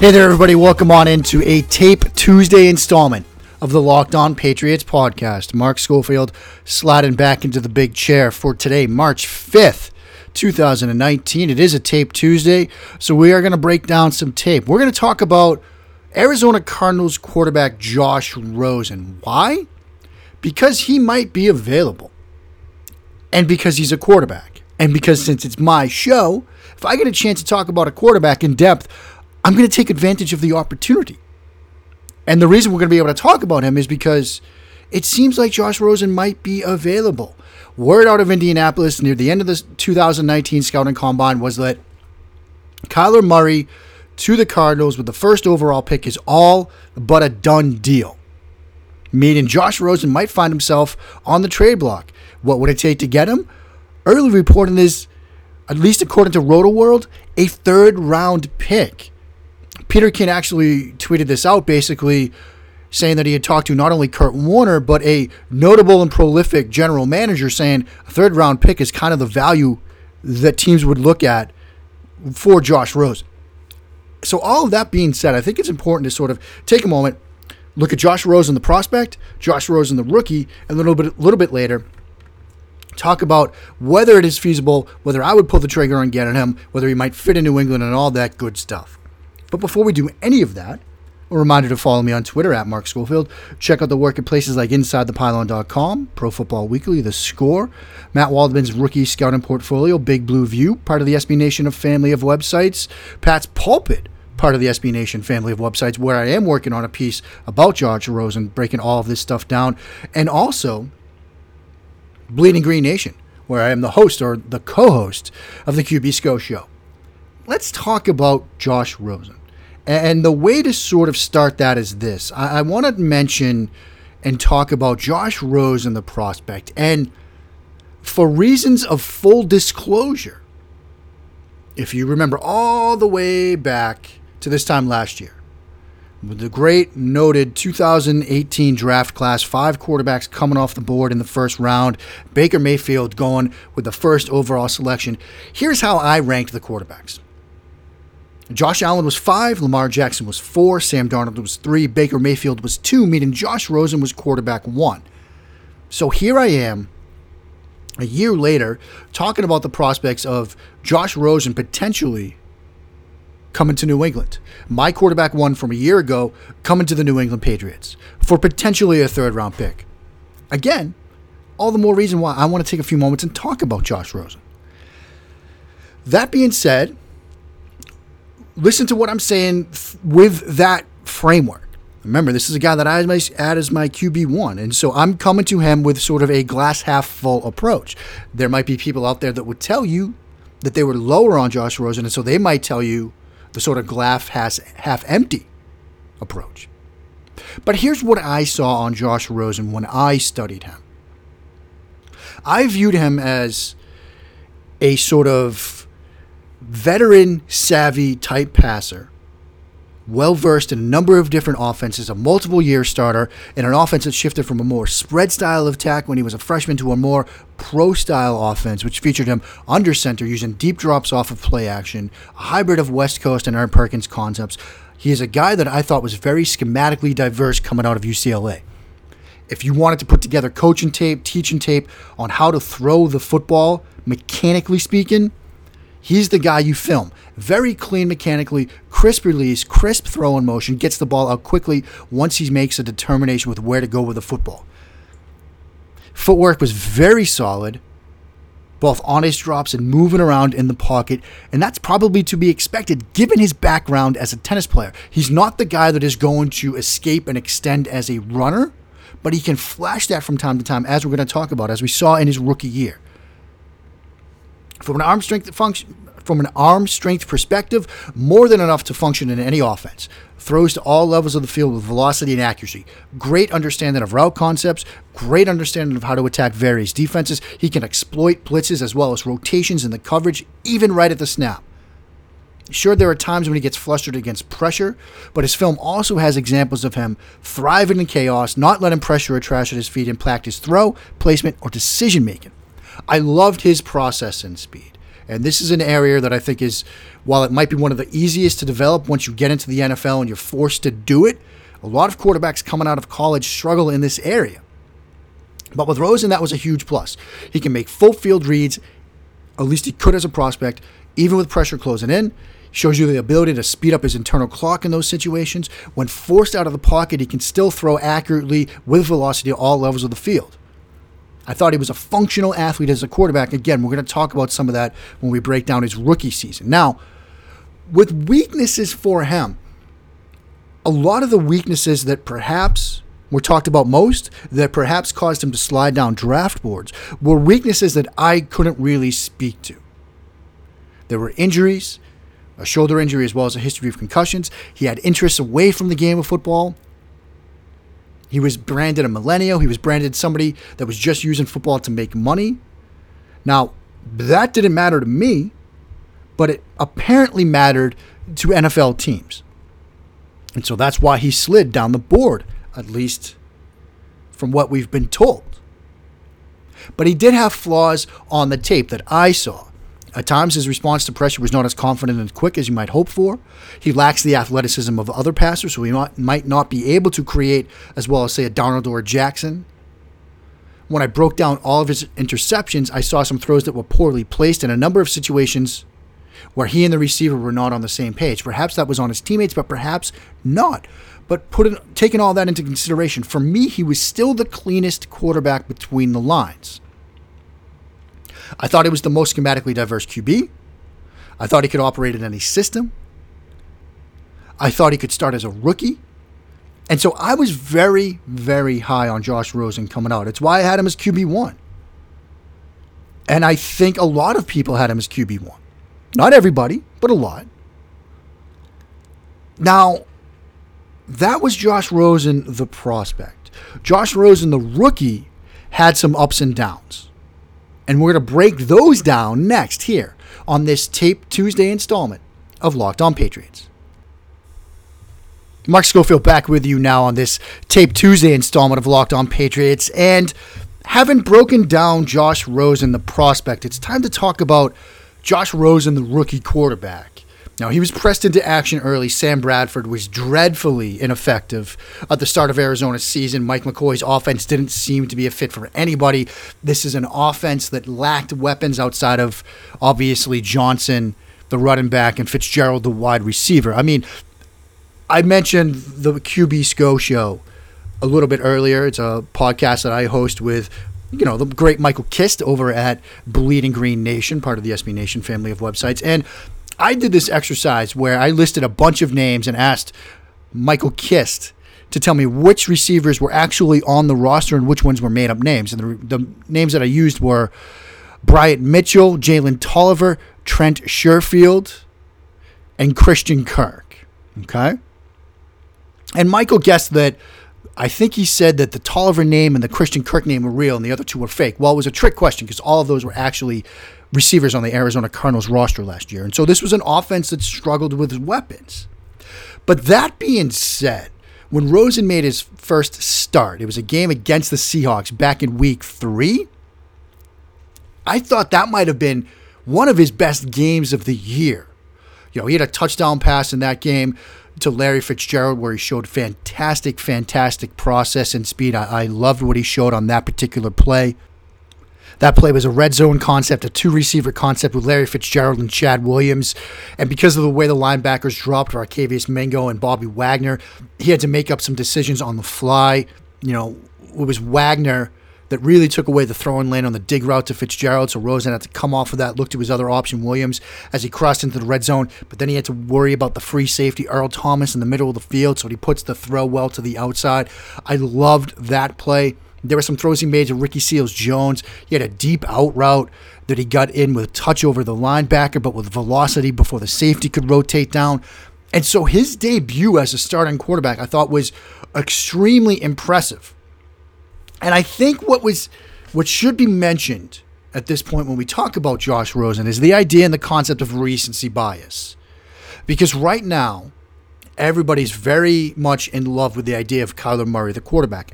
Hey there, everybody. Welcome on into a Tape Tuesday installment of the Locked On Patriots podcast. Mark Schofield sliding back into the big chair for today, March 5th, 2019. It is a Tape Tuesday, so we are going to break down some tape. We're going to talk about Arizona Cardinals quarterback Josh Rosen. Why? Because he might be available, and because he's a quarterback, and because since it's my show, if I get a chance to talk about a quarterback in depth, I'm going to take advantage of the opportunity. And the reason we're going to be able to talk about him is because it seems like Josh Rosen might be available. Word out of Indianapolis near the end of the 2019 scouting combine was that Kyler Murray to the Cardinals with the first overall pick is all but a done deal. Meaning Josh Rosen might find himself on the trade block. What would it take to get him? Early reporting is, at least according to Rotoworld, a third round pick. Peter King actually tweeted this out basically saying that he had talked to not only Kurt Warner, but a notable and prolific general manager saying a third round pick is kind of the value that teams would look at for Josh Rose. So, all of that being said, I think it's important to sort of take a moment, look at Josh Rosen, the prospect, Josh Rosen, the rookie, and a little bit, little bit later, talk about whether it is feasible, whether I would pull the trigger on getting him, whether he might fit in New England, and all that good stuff. But before we do any of that, a reminder to follow me on Twitter at Mark Schofield. Check out the work at places like InsideThePylon.com, Pro Football Weekly, The Score, Matt Waldman's rookie scouting portfolio, Big Blue View, part of the SB Nation of family of websites, Pat's Pulpit, part of the SB Nation family of websites, where I am working on a piece about Josh Rosen, breaking all of this stuff down, and also Bleeding Green Nation, where I am the host or the co-host of the QB SCO show. Let's talk about Josh Rosen. And the way to sort of start that is this I, I want to mention and talk about Josh Rosen, the prospect. And for reasons of full disclosure, if you remember all the way back to this time last year, the great noted 2018 draft class, five quarterbacks coming off the board in the first round, Baker Mayfield going with the first overall selection. Here's how I ranked the quarterbacks. Josh Allen was five, Lamar Jackson was four, Sam Darnold was three, Baker Mayfield was two, meaning Josh Rosen was quarterback one. So here I am, a year later, talking about the prospects of Josh Rosen potentially coming to New England. My quarterback one from a year ago coming to the New England Patriots for potentially a third round pick. Again, all the more reason why I want to take a few moments and talk about Josh Rosen. That being said, listen to what I'm saying with that framework. Remember, this is a guy that I add as my QB1. And so I'm coming to him with sort of a glass half full approach. There might be people out there that would tell you that they were lower on Josh Rosen. And so they might tell you the sort of glass has half empty approach. But here's what I saw on Josh Rosen when I studied him I viewed him as a sort of veteran savvy type passer, well versed in a number of different offenses, a multiple year starter, in an offense that shifted from a more spread style of attack when he was a freshman to a more pro style offense, which featured him under center using deep drops off of play action, a hybrid of West Coast and Erhardt-Perkins concepts. He is a guy that I thought was very schematically diverse coming out of UCLA. If you wanted to put together coaching tape, teaching tape on how to throw the football, mechanically speaking, He's the guy you film. Very clean mechanically, crisp release, crisp throw in motion, gets the ball out quickly once he makes a determination with where to go with the football. Footwork was very solid, both on his drops and moving around in the pocket, and that's probably to be expected given his background as a tennis player. He's not the guy that is going to escape and extend as a runner, but he can flash that from time to time, as we're going to talk about, as we saw in his rookie year. From an arm strength function, from an arm strength perspective, more than enough to function in any offense. Throws to all levels of the field with velocity and accuracy. Great understanding of route concepts, great understanding of how to attack various defenses. He can exploit blitzes as well as rotations in the coverage, even right at the snap. Sure, there are times when he gets flustered against pressure, but his film also has examples of him thriving in chaos, not letting pressure or trash at his feet impact his throw, placement, or decision making. I loved his process and speed. And this is an area that I think is, while it might be one of the easiest to develop once you get into the NFL and you're forced to do it, a lot of quarterbacks coming out of college struggle in this area. But with Rosen, that was a huge plus. He can make full field reads, at least he could as a prospect, even with pressure closing in. Shows you the ability to speed up his internal clock in those situations. When forced out of the pocket, he can still throw accurately with velocity at all levels of the field. I thought he was a functional athlete as a quarterback. Again, we're going to talk about some of that when we break down his rookie season. Now, with weaknesses for him, a lot of the weaknesses that perhaps were talked about most that perhaps caused him to slide down draft boards were weaknesses that I couldn't really speak to. There were injuries, a shoulder injury as well as a history of concussions. He had interests away from the game of football. He was branded a millennial. He was branded somebody that was just using football to make money. Now, that didn't matter to me, but it apparently mattered to NFL teams. And so that's why he slid down the board, at least from what we've been told. But he did have flaws on the tape that I saw. At times, his response to pressure was not as confident and quick as you might hope for. He lacks the athleticism of other passers, so he not, might not be able to create as well as, say, a Darnold or a Jackson. When I broke down all of his interceptions, I saw some throws that were poorly placed in a number of situations where he and the receiver were not on the same page. Perhaps that was on his teammates, but perhaps not. But put taking all that into consideration, for me, he was still the cleanest quarterback between the lines. I thought he was the most schematically diverse QB. I thought he could operate in any system. I thought he could start as a rookie. And so I was very, very high on Josh Rosen coming out. It's why I had him as QB1. And I think a lot of people had him as QB1. Not everybody, but a lot. Now, that was Josh Rosen, the prospect. Josh Rosen, the rookie, had some ups and downs. And we're going to break those down next here on this Tape Tuesday installment of Locked On Patriots. Mark Schofield back with you now on this Tape Tuesday installment of Locked On Patriots. And having broken down Josh Rosen, the prospect, it's time to talk about Josh Rosen, the rookie quarterback. Now, he was pressed into action early. Sam Bradford was dreadfully ineffective at the start of Arizona's season. Mike McCoy's offense didn't seem to be a fit for anybody. This is an offense that lacked weapons outside of, obviously, Johnson, the running back, and Fitzgerald, the wide receiver. I mean, I mentioned the QB SCO show a little bit earlier. It's a podcast that I host with you know, the great Michael Kist over at Bleeding Green Nation, part of the SB Nation family of websites. And I did this exercise where I listed a bunch of names and asked Michael Kist to tell me which receivers were actually on the roster and which ones were made up names. And the, the names that I used were Bryant Mitchell, Jalen Tolliver, Trent Sherfield, and Christian Kirk. Okay? And Michael guessed that I think he said that the Tolliver name and the Christian Kirk name were real and the other two were fake. Well, it was a trick question because all of those were actually receivers on the Arizona Cardinals roster last year. And so this was an offense that struggled with weapons. But that being said, when Rosen made his first start, it was a game against the Seahawks back in week three. I thought that might have been one of his best games of the year. You know, he had a touchdown pass in that game to Larry Fitzgerald where he showed fantastic, fantastic process and speed. I, I loved what he showed on that particular play. That play was a red zone concept, a two receiver concept with Larry Fitzgerald and Chad Williams. And because of the way the linebackers dropped Barkevious Mingo and Bobby Wagner, he had to make up some decisions on the fly. You know, it was Wagner that really took away the throwing lane on the dig route to Fitzgerald. So Rosen had to come off of that, look to his other option, Williams, as he crossed into the red zone. But then he had to worry about the free safety, Earl Thomas, in the middle of the field. So he puts the throw well to the outside. I loved that play. There were some throws he made to Ricky Seals Jones. He had a deep out route that he got in with touch over the linebacker, but with velocity before the safety could rotate down. And so his debut as a starting quarterback, I thought, was extremely impressive. And I think what was what should be mentioned at this point when we talk about Josh Rosen is the idea and the concept of recency bias. Because right now, everybody's very much in love with the idea of Kyler Murray, the quarterback.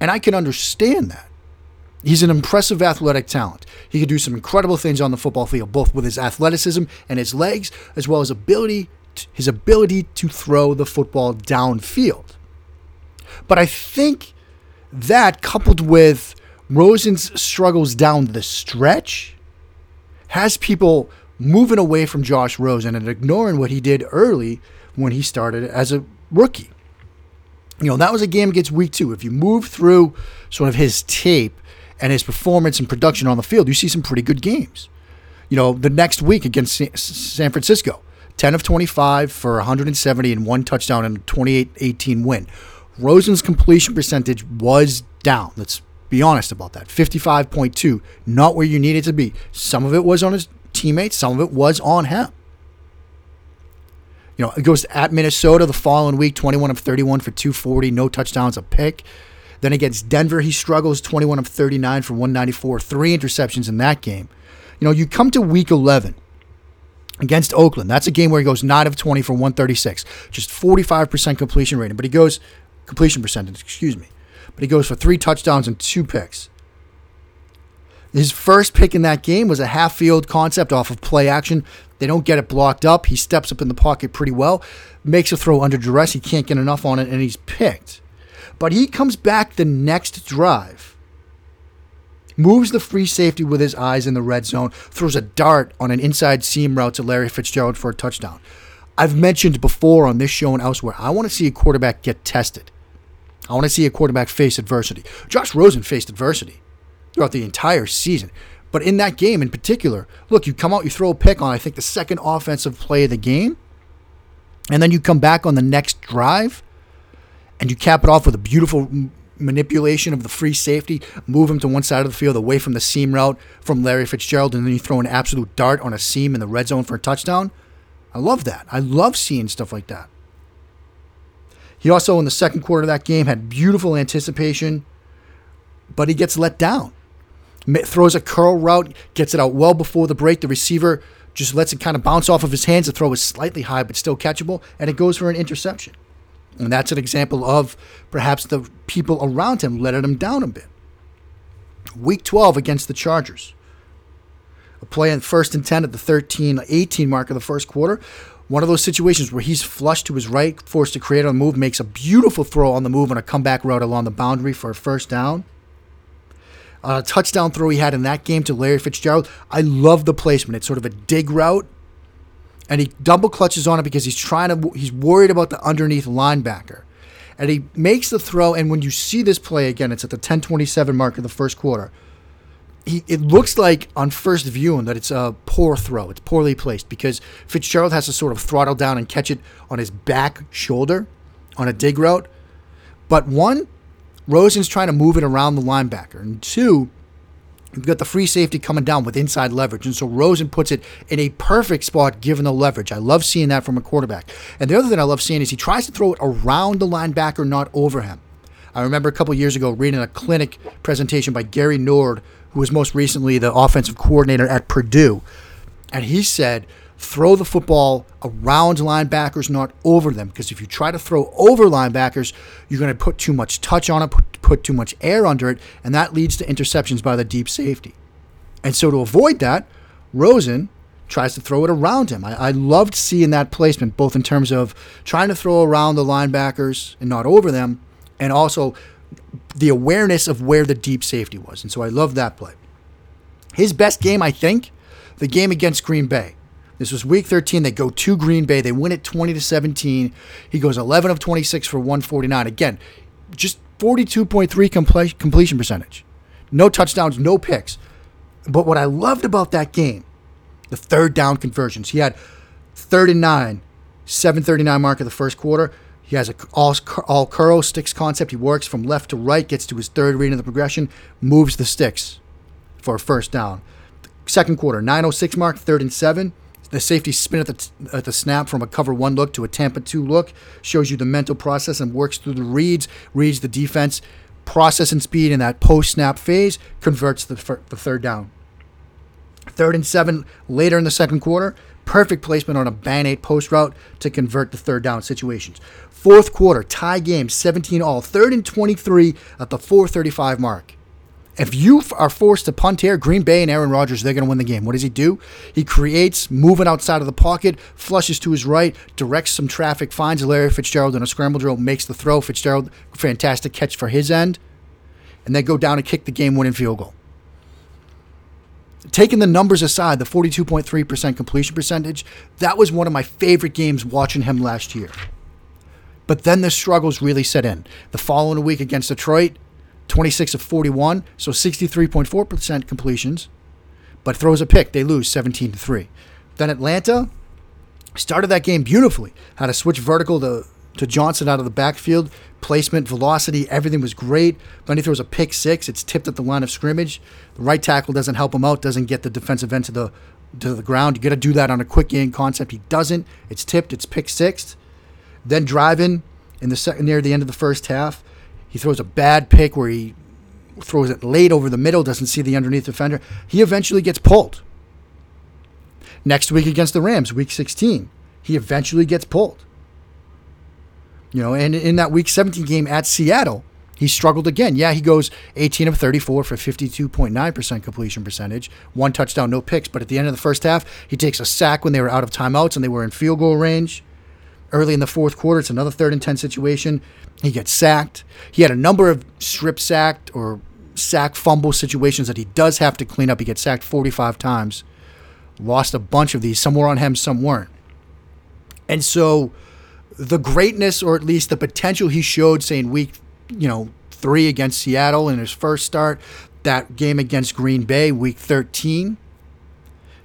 And I can understand that. He's an impressive athletic talent. He can do some incredible things on the football field, both with his athleticism and his legs, as well as ability his ability to throw the football downfield. But I think that coupled with Rosen's struggles down the stretch has people moving away from Josh Rosen and ignoring what he did early when he started as a rookie. You know, that was a game against week two. If you move through sort of his tape and his performance and production on the field, you see some pretty good games. You know, the next week against San Francisco, 10 of 25 for 170 and one touchdown and a 28 18 win. Rosen's completion percentage was down. Let's be honest about that. 55.2, not where you need it to be. Some of it was on his teammates, some of it was on him. You know, it goes at Minnesota the following week, 21 of 31 for 240, no touchdowns, a pick. Then against Denver, he struggles 21 of 39 for 194, three interceptions in that game. You know, you come to week 11 against Oakland. That's a game where he goes 9 of 20 for 136, just 45% completion rating, but he goes completion percentage, excuse me. But he goes for three touchdowns and two picks. His first pick in that game was a half field concept off of play action. They don't get it blocked up. He steps up in the pocket pretty well, makes a throw under duress. He can't get enough on it, and he's picked. But he comes back the next drive, moves the free safety with his eyes in the red zone, throws a dart on an inside seam route to Larry Fitzgerald for a touchdown. I've mentioned before on this show and elsewhere, I want to see a quarterback get tested. I want to see a quarterback face adversity. Josh Rosen faced adversity throughout the entire season. But in that game in particular, look, you come out, you throw a pick on, I think, the second offensive play of the game, and then you come back on the next drive and you cap it off with a beautiful manipulation of the free safety, move him to one side of the field away from the seam route from Larry Fitzgerald, and then you throw an absolute dart on a seam in the red zone for a touchdown. I love that. I love seeing stuff like that. He also, in the second quarter of that game, had beautiful anticipation, but he gets let down. Throws a curl route, gets it out well before the break. The receiver just lets it kind of bounce off of his hands. The throw is slightly high, but still catchable, and it goes for an interception. And that's an example of perhaps the people around him letting him down a bit. Week 12 against the Chargers. A play in first and 10 at the 13 18 mark of the first quarter. One of those situations where he's flushed to his right, forced to create a move, makes a beautiful throw on the move on a comeback route along the boundary for a first down. A touchdown throw he had in that game to Larry Fitzgerald. I love the placement. It's sort of a dig route and he double clutches on it because he's trying to he's worried about the underneath linebacker and he makes the throw and when you see this play again it's at the 1027 mark of the first quarter he, it looks like on first viewing that it's a poor throw it's poorly placed because fitzgerald has to sort of throttle down and catch it on his back shoulder on a dig route but one rosen's trying to move it around the linebacker and two You've got the free safety coming down with inside leverage. And so Rosen puts it in a perfect spot given the leverage. I love seeing that from a quarterback. And the other thing I love seeing is he tries to throw it around the linebacker, not over him. I remember a couple years ago reading a clinic presentation by Gary Nord, who was most recently the offensive coordinator at Purdue. And he said throw the football around linebackers, not over them. Because if you try to throw over linebackers, you're going to put too much touch on it, put, put too much air under it, and that leads to interceptions by the deep safety. And so to avoid that, Rosen tries to throw it around him. I, I loved seeing that placement, both in terms of trying to throw around the linebackers and not over them, and also the awareness of where the deep safety was. And so I love that play. His best game, I think, the game against Green Bay. This was week 13. They go to Green Bay. They win it 20 to 17. He goes 11 of 26 for 149. Again, just 42.3 completion percentage. No touchdowns, no picks. But what I loved about that game, the third down conversions. He had 39, 739 mark of the first quarter. He has a all, all curl sticks concept. He works from left to right, gets to his third read of the progression, moves the sticks for a first down. Second quarter, 906 mark, third and seven. The safety spin at the, t- at the snap from a cover one look to a Tampa two look shows you the mental process and works through the reads, reads the defense, process and speed in that post snap phase, converts the, the third down. Third and seven later in the second quarter, perfect placement on a bang eight post route to convert the third down situations. Fourth quarter, tie game, 17 all, third and 23 at the 435 mark. If you are forced to punt here, Green Bay and Aaron Rodgers, they're going to win the game. What does he do? He creates moving outside of the pocket, flushes to his right, directs some traffic, finds Larry Fitzgerald in a scramble drill, makes the throw. Fitzgerald, fantastic catch for his end, and then go down and kick the game winning field goal. Taking the numbers aside, the 42.3% completion percentage, that was one of my favorite games watching him last year. But then the struggles really set in. The following week against Detroit, 26 of 41, so 63.4% completions, but throws a pick. They lose 17 to 3. Then Atlanta started that game beautifully. Had a switch vertical to, to Johnson out of the backfield. Placement, velocity, everything was great. Then he throws a pick six. It's tipped at the line of scrimmage. The right tackle doesn't help him out, doesn't get the defensive end to the to the ground. You got to do that on a quick game concept. He doesn't. It's tipped. It's pick six. Then driving in the second near the end of the first half, he throws a bad pick where he throws it late over the middle, doesn't see the underneath defender. He eventually gets pulled. Next week against the Rams, week 16, he eventually gets pulled. You know, and in that week 17 game at Seattle, he struggled again. Yeah, he goes 18 of 34 for 52.9% completion percentage, one touchdown, no picks. But at the end of the first half, he takes a sack when they were out of timeouts and they were in field goal range. Early in the fourth quarter, it's another third and 10 situation. He gets sacked. He had a number of strip sacked or sack fumble situations that he does have to clean up. He gets sacked 45 times. Lost a bunch of these. Some were on him, some weren't. And so the greatness, or at least the potential he showed, say in week, you know, three against Seattle in his first start, that game against Green Bay, week 13,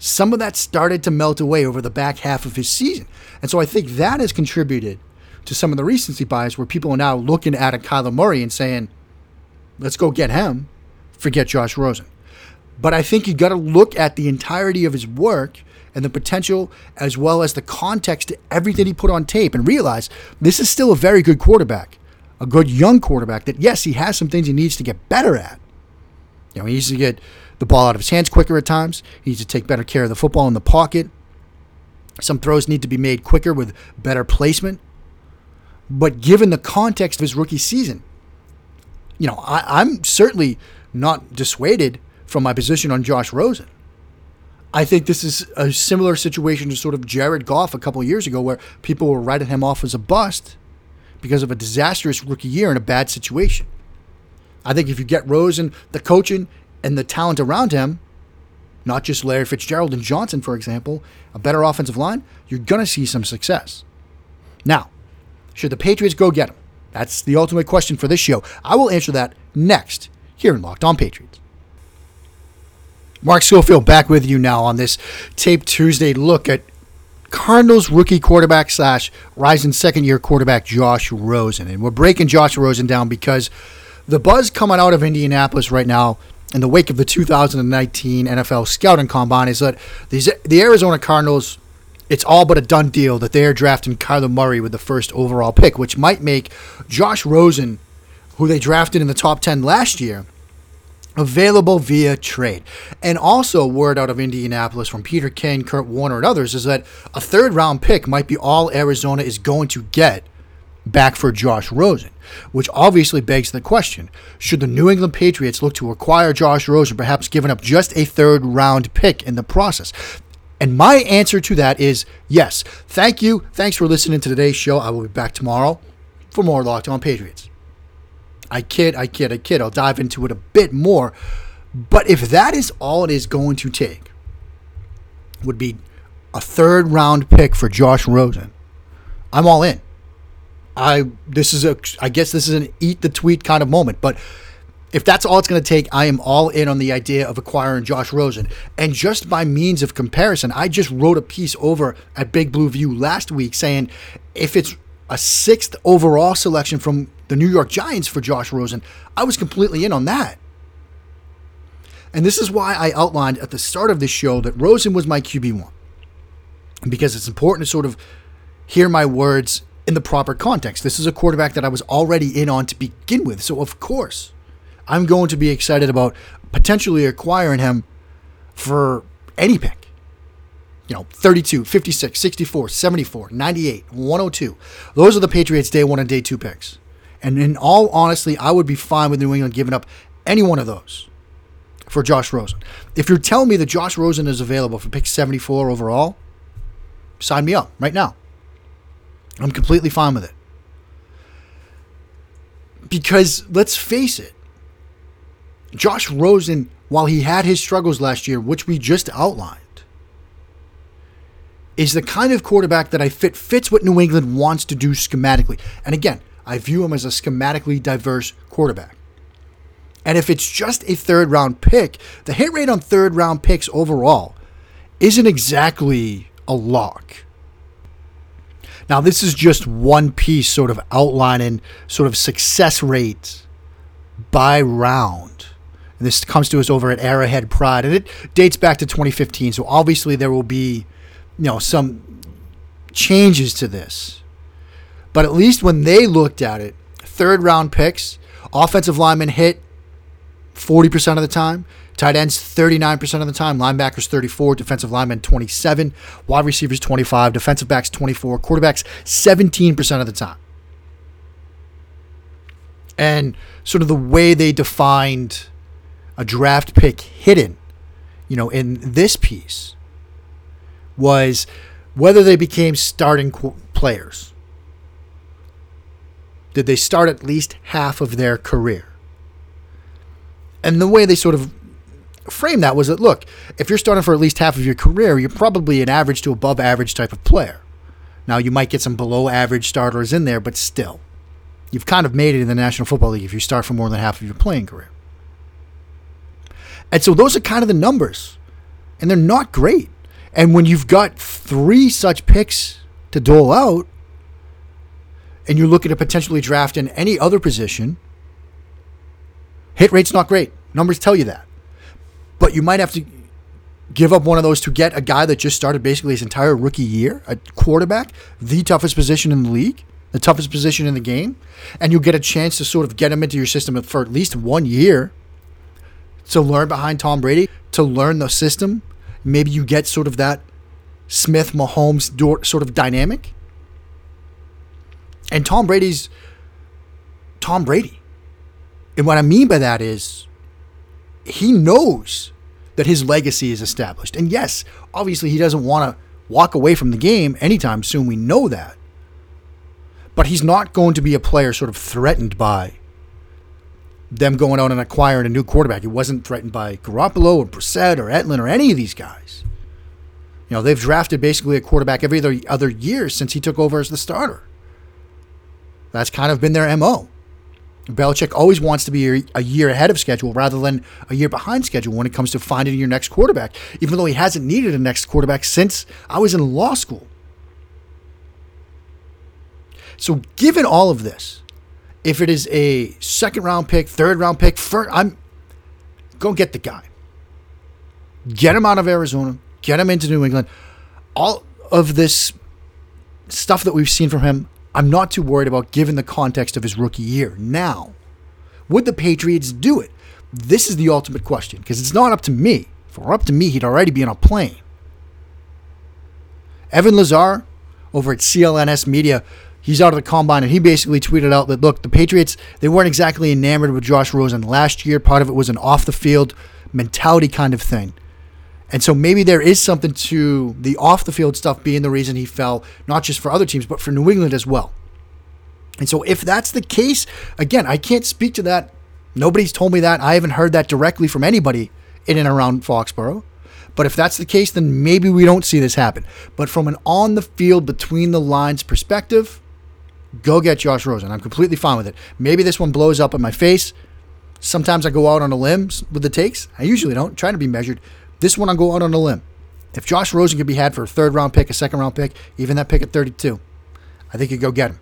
some of that started to melt away over the back half of his season. And so I think that has contributed to some of the recency bias where people are now looking at a Kyler Murray and saying, let's go get him, forget Josh Rosen. But I think you got to look at the entirety of his work and the potential as well as the context to everything he put on tape and realize this is still a very good quarterback, a good young quarterback that, yes, he has some things he needs to get better at. You know, he needs to get the ball out of his hands quicker at times. He needs to take better care of the football in the pocket. Some throws need to be made quicker with better placement. But given the context of his rookie season, you know, I, I'm certainly not dissuaded from my position on Josh Rosen. I think this is a similar situation to sort of Jared Goff a couple years ago, where people were writing him off as a bust because of a disastrous rookie year in a bad situation. I think if you get Rosen, the coaching, and the talent around him, not just Larry Fitzgerald and Johnson, for example, a better offensive line, you're going to see some success. Now, should the Patriots go get him? That's the ultimate question for this show. I will answer that next here in Locked On Patriots. Mark Schofield back with you now on this Tape Tuesday look at Cardinals rookie quarterback slash rising second year quarterback Josh Rosen. And we're breaking Josh Rosen down because the buzz coming out of Indianapolis right now in the wake of the 2019 NFL scouting combine is that these, the Arizona Cardinals it's all but a done deal that they are drafting Kyler Murray with the first overall pick, which might make Josh Rosen, who they drafted in the top 10 last year, available via trade. And also, word out of Indianapolis from Peter King, Kurt Warner, and others is that a third round pick might be all Arizona is going to get back for Josh Rosen, which obviously begs the question should the New England Patriots look to acquire Josh Rosen, perhaps giving up just a third round pick in the process? And my answer to that is yes. Thank you. Thanks for listening to today's show. I will be back tomorrow for more Locked On Patriots. I kid, I kid, I kid. I'll dive into it a bit more. But if that is all it is going to take, would be a third round pick for Josh Rosen. I'm all in. I this is a I guess this is an eat the tweet kind of moment, but if that's all it's going to take, I am all in on the idea of acquiring Josh Rosen. And just by means of comparison, I just wrote a piece over at Big Blue View last week saying if it's a sixth overall selection from the New York Giants for Josh Rosen, I was completely in on that. And this is why I outlined at the start of this show that Rosen was my QB1. Because it's important to sort of hear my words in the proper context. This is a quarterback that I was already in on to begin with. So, of course, I'm going to be excited about potentially acquiring him for any pick. You know, 32, 56, 64, 74, 98, 102. Those are the Patriots' day one and day two picks. And in all honesty, I would be fine with New England giving up any one of those for Josh Rosen. If you're telling me that Josh Rosen is available for pick 74 overall, sign me up right now. I'm completely fine with it. Because let's face it, Josh Rosen, while he had his struggles last year, which we just outlined, is the kind of quarterback that I fit fits what New England wants to do schematically. And again, I view him as a schematically diverse quarterback. And if it's just a third round pick, the hit rate on third round picks overall isn't exactly a lock. Now, this is just one piece sort of outlining sort of success rate by round. And this comes to us over at Arrowhead Pride, and it dates back to 2015. So obviously there will be, you know, some changes to this. But at least when they looked at it, third round picks, offensive linemen hit 40% of the time. Tight ends 39% of the time, linebackers 34, defensive linemen 27, wide receivers 25, defensive backs 24, quarterbacks 17% of the time. And sort of the way they defined a draft pick hidden, you know, in this piece was whether they became starting players. Did they start at least half of their career? And the way they sort of framed that was that look, if you're starting for at least half of your career, you're probably an average to above average type of player. Now, you might get some below average starters in there, but still, you've kind of made it in the National Football League if you start for more than half of your playing career. And so those are kind of the numbers, and they're not great. And when you've got three such picks to dole out, and you're looking to potentially draft in any other position, Hit rate's not great. Numbers tell you that. You might have to give up one of those to get a guy that just started basically his entire rookie year, a quarterback, the toughest position in the league, the toughest position in the game, and you get a chance to sort of get him into your system for at least one year to learn behind Tom Brady, to learn the system. Maybe you get sort of that Smith Mahomes sort of dynamic. And Tom Brady's Tom Brady. And what I mean by that is he knows that his legacy is established. And yes, obviously he doesn't want to walk away from the game anytime soon. We know that. But he's not going to be a player sort of threatened by them going out and acquiring a new quarterback. He wasn't threatened by Garoppolo or Brissett or Etling or any of these guys. You know, they've drafted basically a quarterback every other, other year since he took over as the starter. That's kind of been their MO. Belichick always wants to be a year ahead of schedule rather than a year behind schedule when it comes to finding your next quarterback, even though he hasn't needed a next quarterback since I was in law school. So, given all of this, if it is a second round pick, third round pick, first, I'm go get the guy. Get him out of Arizona, get him into New England. All of this stuff that we've seen from him, I'm not too worried about given the context of his rookie year. Now, would the Patriots do it? This is the ultimate question because it's not up to me. If it were up to me, he'd already be on a plane. Evan Lazar over at CLNS Media, he's out of the combine and he basically tweeted out that look, the Patriots, they weren't exactly enamored with Josh Rosen last year. Part of it was an off the field mentality kind of thing. And so maybe there is something to the off the field stuff being the reason he fell, not just for other teams, but for New England as well. And so if that's the case, again, I can't speak to that. Nobody's told me that. I haven't heard that directly from anybody in and around Foxborough. But if that's the case, then maybe we don't see this happen. But from an on the field, between the lines perspective, go get Josh Rosen. I'm completely fine with it. Maybe this one blows up in my face. Sometimes I go out on a limb with the takes. I usually don't. Try to be measured. This one, I'll go out on a limb. If Josh Rosen could be had for a third round pick, a second round pick, even that pick at 32, I think you go get him.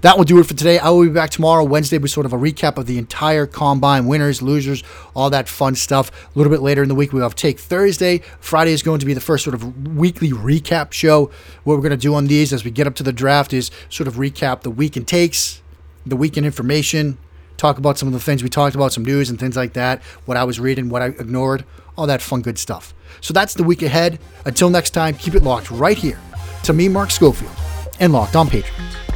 That will do it for today. I will be back tomorrow, Wednesday, with sort of a recap of the entire combine, winners, losers, all that fun stuff. A little bit later in the week, we'll have Take Thursday. Friday is going to be the first sort of weekly recap show. What we're going to do on these as we get up to the draft is sort of recap the week in takes, the week in information, talk about some of the things we talked about, some news and things like that, what I was reading, what I ignored, all that fun, good stuff. So that's the week ahead. Until next time, keep it locked right here to me, Mark Schofield, and Locked on Patriots.